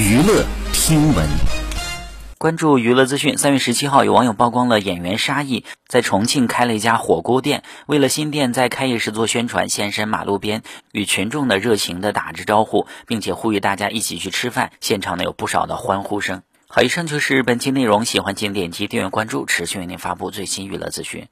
娱乐听闻，关注娱乐资讯。三月十七号，有网友曝光了演员沙溢在重庆开了一家火锅店，为了新店在开业时做宣传，现身马路边与群众的热情的打着招呼，并且呼吁大家一起去吃饭。现场呢有不少的欢呼声。好，以上就是本期内容，喜欢请点击订阅关注，持续为您发布最新娱乐资讯。